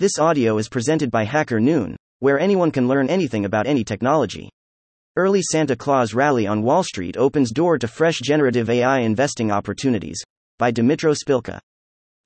This audio is presented by HackerNoon, where anyone can learn anything about any technology. Early Santa Claus rally on Wall Street opens door to fresh generative AI investing opportunities. By Dmytro Spilka.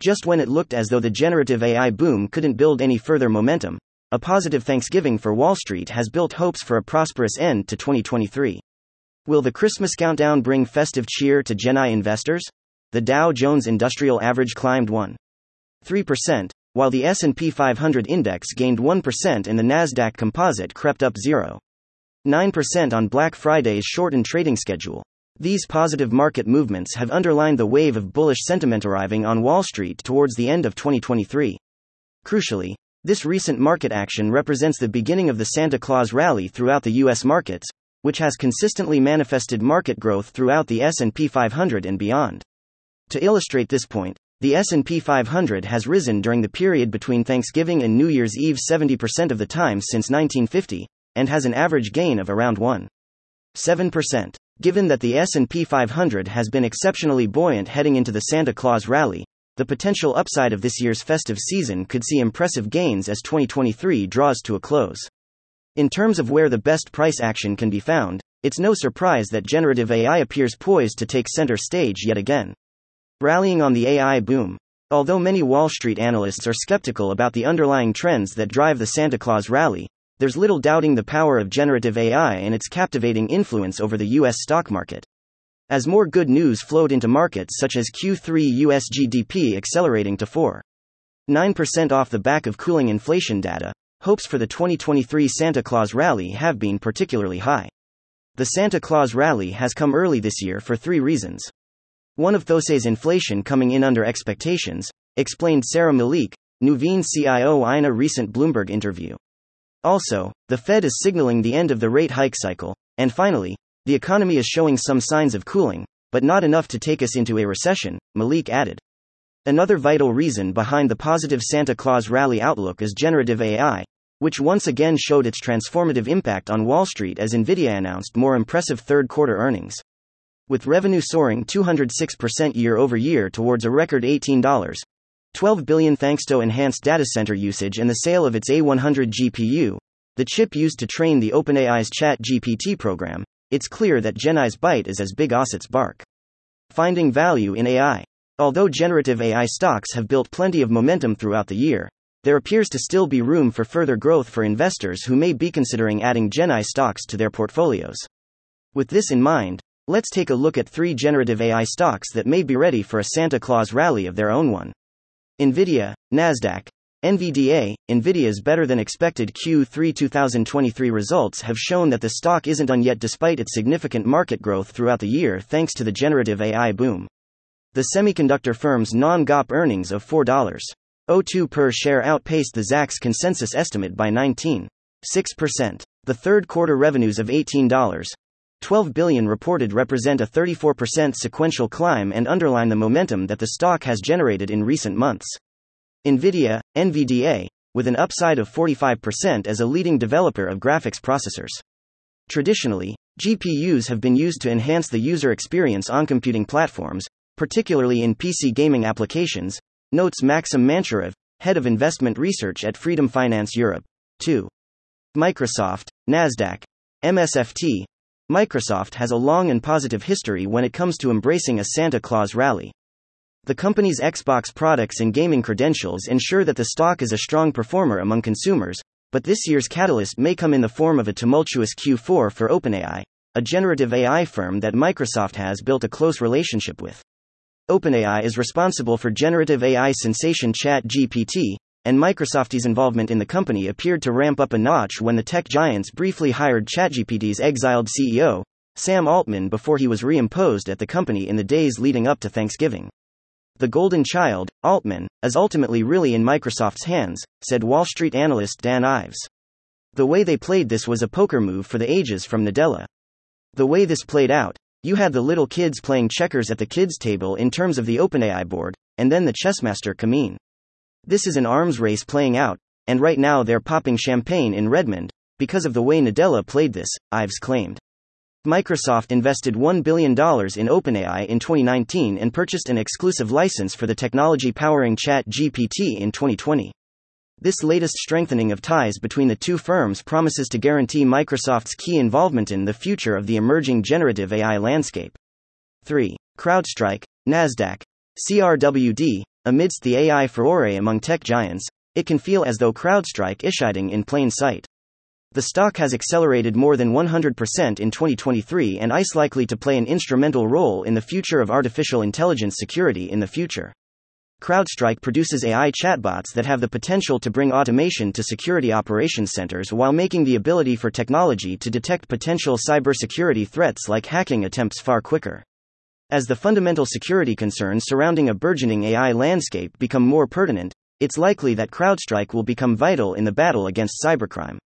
Just when it looked as though the generative AI boom couldn't build any further momentum, a positive Thanksgiving for Wall Street has built hopes for a prosperous end to 2023. Will the Christmas countdown bring festive cheer to GenAI investors? The Dow Jones Industrial Average climbed 1.3%, while the S&P 500 index gained 1% and the Nasdaq Composite crept up 0.9% on Black Friday's shortened trading schedule. These positive market movements have underlined the wave of bullish sentiment arriving on Wall Street towards the end of 2023. Crucially, this recent market action represents the beginning of the Santa Claus rally throughout the US markets, which has consistently manifested market growth throughout the S&P 500 and beyond. To illustrate this point, the S&P 500 has risen during the period between Thanksgiving and New Year's Eve 70% of the time since 1950 and has an average gain of around 1.7%. Given that the S&P 500 has been exceptionally buoyant heading into the Santa Claus rally, the potential upside of this year's festive season could see impressive gains as 2023 draws to a close. In terms of where the best price action can be found, it's no surprise that generative AI appears poised to take center stage yet again. Rallying on the AI boom. Although many Wall Street analysts are skeptical about the underlying trends that drive the Santa Claus rally, there's little doubting the power of generative AI and its captivating influence over the US stock market. As more good news flowed into markets such as Q3 US GDP accelerating to 4.9% off the back of cooling inflation data, hopes for the 2023 Santa Claus rally have been particularly high. The Santa Claus rally has come early this year for three reasons. One of Those's inflation coming in under expectations, explained Saira Malik, Nuveen CIO in a recent Bloomberg interview. Also, the Fed is signaling the end of the rate hike cycle, and finally, the economy is showing some signs of cooling, but not enough to take us into a recession, Malik added. Another vital reason behind the positive Santa Claus rally outlook is generative AI, which once again showed its transformative impact on Wall Street as Nvidia announced more impressive third quarter earnings with revenue soaring 206% year over year towards a record $18. 12 billion thanks to enhanced data center usage and the sale of its A100 GPU, the chip used to train the OpenAI's ChatGPT program, it's clear that GenAI's bite is as big as its bark. Finding value in AI. Although generative AI stocks have built plenty of momentum throughout the year, there appears to still be room for further growth for investors who may be considering adding Genai stocks to their portfolios. With this in mind, Let's take a look at three generative AI stocks that may be ready for a Santa Claus rally of their own one. Nvidia, Nasdaq, NVDA, Nvidia's better than expected Q3 2023 results have shown that the stock isn't on yet despite its significant market growth throughout the year thanks to the generative AI boom. The semiconductor firm's non GAAP earnings of $4.02 per share outpaced the Zacks consensus estimate by 19.6%. The third quarter revenues of $18 12 billion reported represent a 34% sequential climb and underline the momentum that the stock has generated in recent months. Nvidia, NVDA, with an upside of 45% as a leading developer of graphics processors. Traditionally, GPUs have been used to enhance the user experience on computing platforms, particularly in PC gaming applications, notes Maxim Manturov, head of investment research at Freedom Finance Europe. 2. Microsoft, Nasdaq, MSFT, Microsoft has a long and positive history when it comes to embracing a Santa Claus rally. The company's Xbox products and gaming credentials ensure that the stock is a strong performer among consumers, but this year's catalyst may come in the form of a tumultuous Q4 for OpenAI, a generative AI firm that Microsoft has built a close relationship with. OpenAI is responsible for generative AI sensation ChatGPT, and Microsoft's involvement in the company appeared to ramp up a notch when the tech giants briefly hired ChatGPT's exiled CEO, Sam Altman, before he was reimposed at the company in the days leading up to Thanksgiving. The golden child, Altman, is ultimately really in Microsoft's hands, said Wall Street analyst Dan Ives. The way they played this was a poker move for the ages from Nadella. The way this played out, you had the little kids playing checkers at the kids' table in terms of the OpenAI board, and then the chessmaster Kameen. This is an arms race playing out, and right now they're popping champagne in Redmond, because of the way Nadella played this, Ives claimed. Microsoft invested $1 billion in OpenAI in 2019 and purchased an exclusive license for the technology powering ChatGPT in 2020. This latest strengthening of ties between the two firms promises to guarantee Microsoft's key involvement in the future of the emerging generative AI landscape. 3. CrowdStrike, NASDAQ, CRWD, amidst the AI furore among tech giants, it can feel as though CrowdStrike is hiding in plain sight. The stock has accelerated more than 100% in 2023 and is likely to play an instrumental role in the future of artificial intelligence security in the future. CrowdStrike produces AI chatbots that have the potential to bring automation to security operations centers while making the ability for technology to detect potential cybersecurity threats like hacking attempts far quicker. As the fundamental security concerns surrounding a burgeoning AI landscape become more pertinent, it's likely that CrowdStrike will become vital in the battle against cybercrime.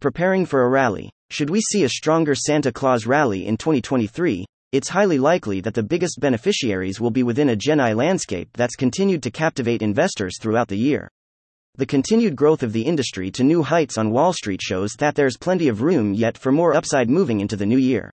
Preparing for a rally. Should we see a stronger Santa Claus rally in 2023, it's highly likely that the biggest beneficiaries will be within a Gen AI landscape that's continued to captivate investors throughout the year. The continued growth of the industry to new heights on Wall Street shows that there's plenty of room yet for more upside moving into the new year.